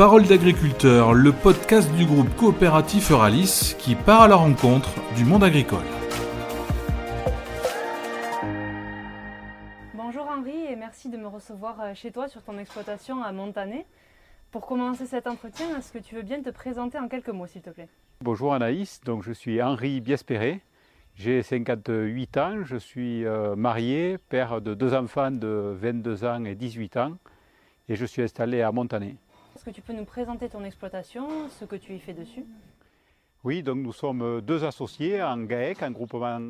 Parole d'agriculteur, le podcast du groupe coopératif Euralis qui part à la rencontre du monde agricole. Bonjour Henri et merci de me recevoir euh, chez toi sur ton exploitation à Montané. Pour commencer cet entretien, est-ce que tu veux bien te présenter en quelques mots s'il te plaît? Bonjour Anaïs, donc je suis Henri Biespéré, j'ai 58 ans, je suis euh, marié, père de deux enfants de 22 ans et 18 ans et je suis installé à Montané. Est-ce que tu peux nous présenter ton exploitation, ce que tu y fais dessus? Oui, donc nous sommes deux associés en GAEC, un groupement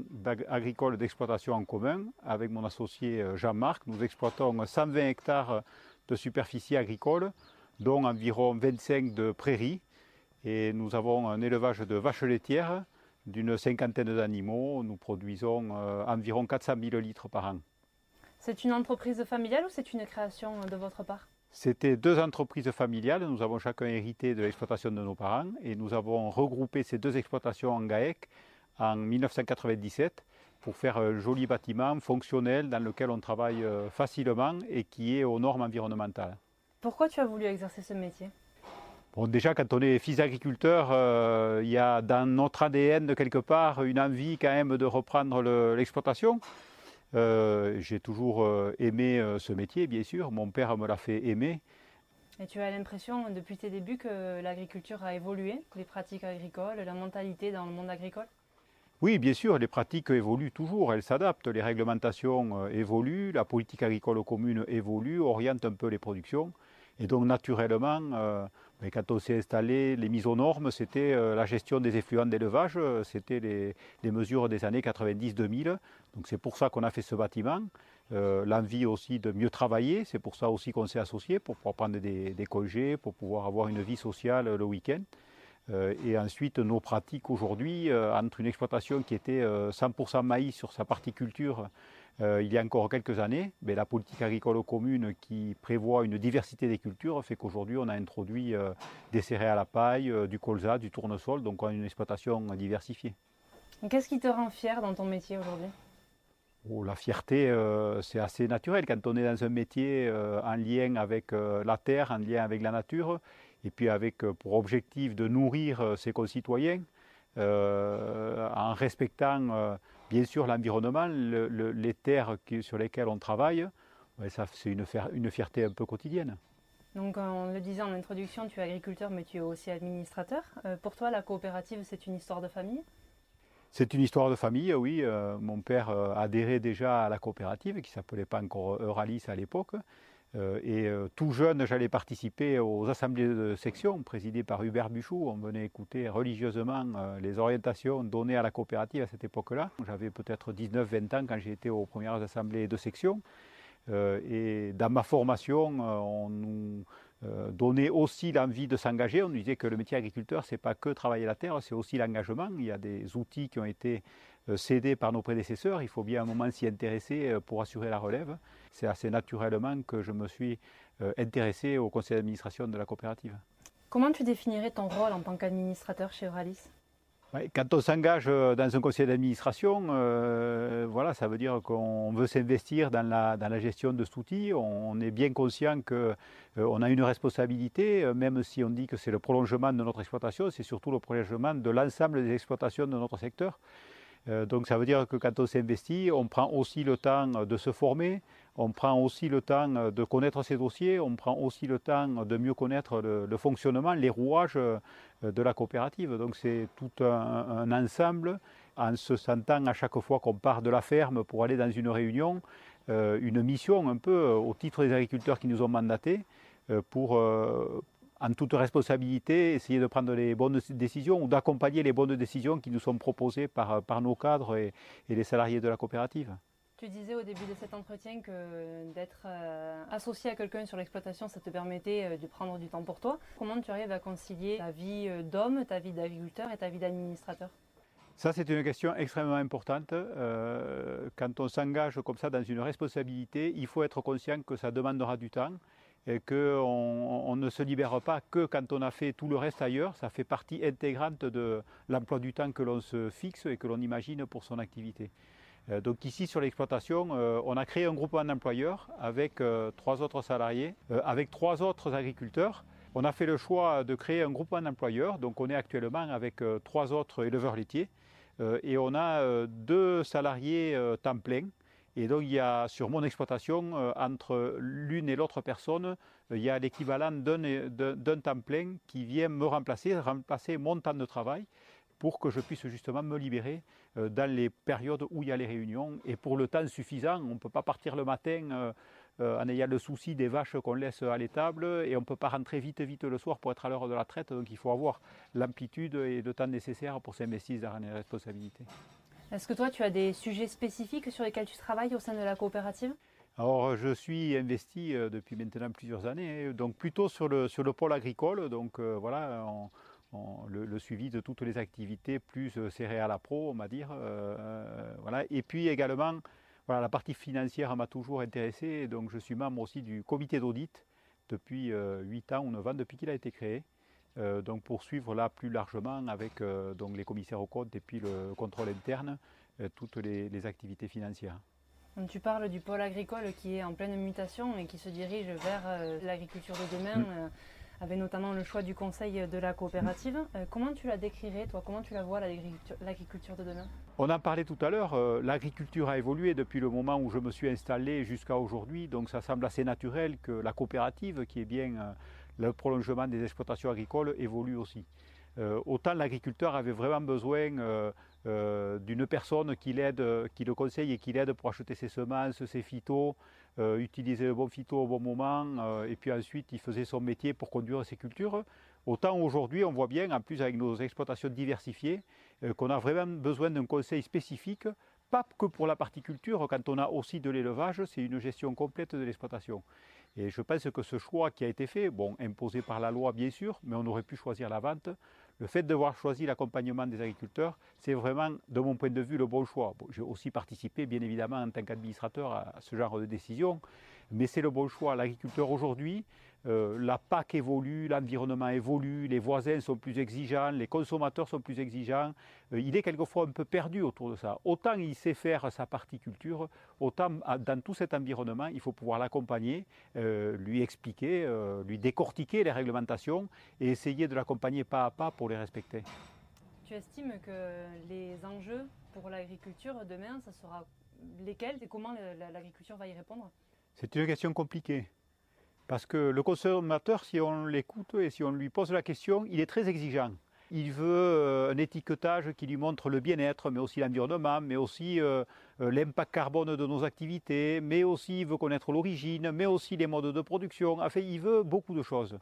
agricole d'exploitation en commun, avec mon associé euh, Jean-Marc. Nous exploitons 120 hectares de superficie agricole, dont environ 25 de prairies. Et nous avons un élevage de vaches laitières d'une cinquantaine d'animaux. Nous produisons euh, environ 400 000 litres par an. C'est une entreprise familiale ou c'est une création de votre part? C'était deux entreprises familiales. Nous avons chacun hérité de l'exploitation de nos parents et nous avons regroupé ces deux exploitations en GAEC en 1997 pour faire un joli bâtiment fonctionnel dans lequel on travaille euh, facilement et qui est aux normes environnementales. Pourquoi tu as voulu exercer ce métier? Bon, déjà, quand on est fils d'agriculteur, euh, il y a dans notre ADN quelque part une envie quand même de reprendre l'exploitation. J'ai toujours euh, aimé euh, ce métier, bien sûr. Mon père me l'a fait aimer. Et tu as l'impression, depuis tes débuts, que l'agriculture a évolué, les pratiques agricoles, la mentalité dans le monde agricole? Oui, bien sûr, les pratiques évoluent toujours, elles s'adaptent. Les réglementations évoluent, la politique agricole commune évolue, oriente un peu les productions. Et donc, naturellement, mais quand on s'est installé, les mises aux normes, c'était euh, la gestion des effluents d'élevage, euh, c'était les, mesures des années 90-2000. Donc c'est pour ça qu'on a fait ce bâtiment. Euh, l'envie aussi de mieux travailler, c'est pour ça aussi qu'on s'est associé, pour pouvoir prendre des, des, congés, pour pouvoir avoir une vie sociale le week-end. et ensuite, nos pratiques aujourd'hui, entre une exploitation qui était 100% maïs sur sa partie culture, euh, il y a encore quelques années, mais la politique agricole commune qui prévoit une diversité des cultures fait qu'aujourd'hui on a introduit euh, des céréales à la paille, euh, du colza, du tournesol, donc on a une exploitation diversifiée. Qu'est-ce qui te rend fier dans ton métier aujourd'hui? Oh, La fierté, c'est assez naturel quand on est dans un métier en lien avec la terre, en lien avec la nature, et puis avec pour objectif de nourrir ses concitoyens en respectant bien sûr, l'environnement, les terres sur lesquelles on travaille, c'est une, fierté un peu quotidienne. Donc, on le disait en introduction, tu es agriculteur, mais tu es aussi administrateur. Euh, pour toi, la coopérative, c'est une histoire de famille? C'est une histoire de famille, oui. Euh, mon père euh, adhérait déjà à la coopérative, qui ne s'appelait pas encore Euralis à l'époque. Euh, et euh, tout jeune, j'allais participer aux assemblées de section présidées par Hubert Buchou. On venait écouter religieusement euh, les orientations données à la coopérative à cette époque-là. J'avais peut-être 19-20 ans quand j'ai été aux premières assemblées de section. et dans ma formation, on nous donnait aussi l'envie de s'engager. On nous disait que le métier agriculteur, ce n'est pas que travailler la terre, c'est aussi l'engagement. Il y a des outils qui ont été cédés par nos prédécesseurs. Il faut bien un moment s'y intéresser pour assurer la relève c'est assez naturellement que je me suis euh, intéressé au conseil d'administration de la coopérative. Comment tu définirais ton rôle en tant qu'administrateur chez Euralis? Quand on s'engage euh, dans un conseil d'administration, euh, voilà, ça veut dire qu'on veut s'investir dans la, dans la, gestion de cet outil. On, est bien conscient qu'on a une responsabilité, même si on dit que c'est le prolongement de notre exploitation, c'est surtout le prolongement de l'ensemble des exploitations de notre secteur. Donc ça veut dire que quand on s'investit, on prend aussi le temps de se former, on prend aussi le temps euh, de connaître ces dossiers, on prend aussi le temps de mieux connaître le, fonctionnement, les rouages euh, de la coopérative. Donc c'est tout un, ensemble en se sentant à chaque fois qu'on part de la ferme pour aller dans une réunion, euh, une mission un peu au titre des agriculteurs qui nous ont mandatés pour, en toute responsabilité, essayer de prendre les bonnes décisions ou d'accompagner les bonnes décisions qui nous sont proposées par, nos cadres et les salariés de la coopérative. Tu disais au début de cet entretien que d'être euh, associé à quelqu'un sur l'exploitation, ça te permettait euh, de prendre du temps pour toi. Comment tu arrives à concilier ta vie euh, d'homme, ta vie d'agriculteur et ta vie d'administrateur? Ça, c'est une question extrêmement importante. quand on s'engage comme ça dans une responsabilité, il faut être conscient que ça demandera du temps et qu'on on ne se libère pas que quand on a fait tout le reste ailleurs. Ça fait partie intégrante de l'emploi du temps que l'on se fixe et que l'on imagine pour son activité. Euh, donc ici sur l'exploitation, euh, on a créé un groupement d'employeurs avec euh, trois autres salariés, avec trois autres agriculteurs. On a fait le choix de créer un groupement d'employeurs, donc on est actuellement avec trois autres éleveurs laitiers et on a deux salariés temps plein. Et donc il y a sur mon exploitation, entre l'une et l'autre personne, il y a l'équivalent d'un temps plein qui vient me remplacer, remplacer mon temps de travail pour que je puisse justement me libérer dans les périodes où il y a les réunions et pour le temps suffisant. On ne peut pas partir le matin euh, en ayant le souci des vaches qu'on laisse à l'étable et on ne peut pas rentrer vite vite le soir pour être à l'heure de la traite, donc il faut avoir l'amplitude et le temps nécessaire pour s'investir dans les responsabilités. Est-ce que toi tu as des sujets spécifiques sur lesquels tu travailles au sein de la coopérative? Alors, je suis investi euh, depuis maintenant plusieurs années, donc plutôt sur le, sur le pôle agricole. Donc, euh, voilà, le, suivi de toutes les activités, plus céréales à pro, on va dire. voilà. Et puis également la partie financière m'a toujours intéressé, donc je suis membre aussi du comité d'audit depuis 8 euh, ans ou 9 ans, depuis qu'il a été créé. Euh, donc pour suivre là plus largement avec euh, donc les commissaires au compte et puis le contrôle interne toutes les, activités financières. tu parles du pôle agricole qui est en pleine mutation et qui se dirige vers l'agriculture de demain. Mm avait notamment le choix du conseil de la coopérative. Euh, comment tu la décrirais, toi? Comment tu la vois, l'agriculture de demain? On en parlait tout à l'heure. Euh, l'agriculture a évolué depuis le moment où je me suis installé jusqu'à aujourd'hui. Donc ça semble assez naturel que la coopérative, qui est bien euh, le prolongement des exploitations agricoles, évolue aussi. autant l'agriculteur avait vraiment besoin d'une personne qui l'aide, qui le conseille et qui l'aide pour acheter ses semences, ses phytos, euh, utiliser le bon phyto au bon moment, euh, et puis ensuite il faisait son métier pour conduire ses cultures. Autant aujourd'hui, on voit bien, en plus avec nos exploitations diversifiées, euh, qu'on a vraiment besoin d'un conseil spécifique, pas que pour la partie culture, quand on a aussi de l'élevage, c'est une gestion complète de l'exploitation. Et je pense que ce choix qui a été fait, bon, imposé par la loi bien sûr, mais on aurait pu choisir la vente, le fait d'avoir choisi l'accompagnement des agriculteurs, c'est vraiment, de mon point de vue, le bon choix. J'ai aussi participé, bien évidemment, en tant qu'administrateur à ce genre de décision, mais c'est le bon choix. L'agriculteur aujourd'hui, euh, la PAC évolue, l'environnement évolue, les voisins sont plus exigeants, les consommateurs sont plus exigeants. Euh, il est quelquefois un peu perdu autour de ça. Autant il sait faire sa partie culture, autant dans tout cet environnement, il faut pouvoir l'accompagner, euh, lui expliquer, lui décortiquer les réglementations et essayer de l'accompagner pas à pas pour les respecter. Tu estimes que les enjeux pour l'agriculture demain, ça sera lesquels et comment l'agriculture va y répondre? C'est une question compliquée. Parce que le consommateur, si on l'écoute et si on lui pose la question, il est très exigeant. Il veut euh, un étiquetage qui lui montre le bien-être, mais aussi l'environnement, mais aussi euh, euh, l'impact carbone de nos activités, mais aussi il veut connaître l'origine, mais aussi les modes de production. Enfin, il veut beaucoup de choses.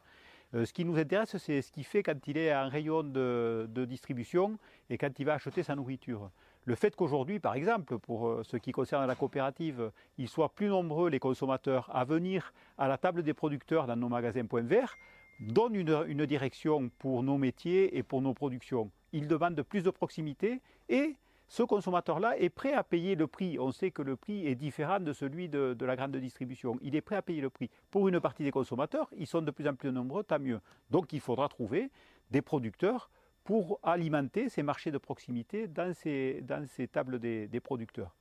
ce qui nous intéresse, c'est ce qu'il fait quand il est en rayon de, de distribution et quand il va acheter sa nourriture. Le fait qu'aujourd'hui, par exemple, pour euh, ce qui concerne la coopérative, il soit plus nombreux les consommateurs à venir à la table des producteurs dans nos magasins Point Vert, donne une, direction pour nos métiers et pour nos productions. Il demande plus de proximité et ce consommateur-là est prêt à payer le prix. On sait que le prix est différent de celui de, la grande distribution. Il est prêt à payer le prix. Pour une partie des consommateurs, ils sont de plus en plus nombreux, tant mieux. Donc il faudra trouver des producteurs pour alimenter ces marchés de proximité dans ces, dans ces tables des, producteurs.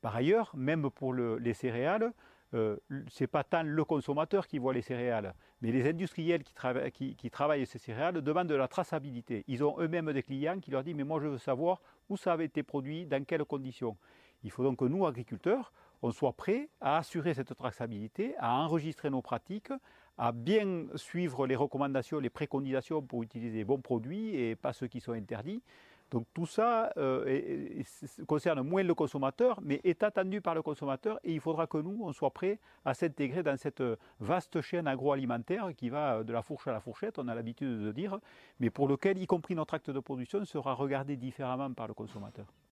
Par ailleurs, même pour les céréales, euh, ce n'est pas tant le consommateur qui voit les céréales, mais les industriels qui, qui, travaillent ces céréales demandent de la traçabilité. Ils ont eux-mêmes des clients qui leur disent Mais moi, je veux savoir où ça avait été produit, dans quelles conditions. Il faut donc que nous, agriculteurs, on soit prêts à assurer cette traçabilité, à enregistrer nos pratiques, à bien suivre les recommandations, les préconisations pour utiliser les bons produits et pas ceux qui sont interdits. Donc tout ça euh, concerne moins le consommateur, mais est attendu par le consommateur et il faudra que nous, on soit prêts à s'intégrer dans cette vaste chaîne agroalimentaire qui va de la fourche à la fourchette, on a l'habitude de dire, mais pour lequel, y compris notre acte de production, sera regardé différemment par le consommateur.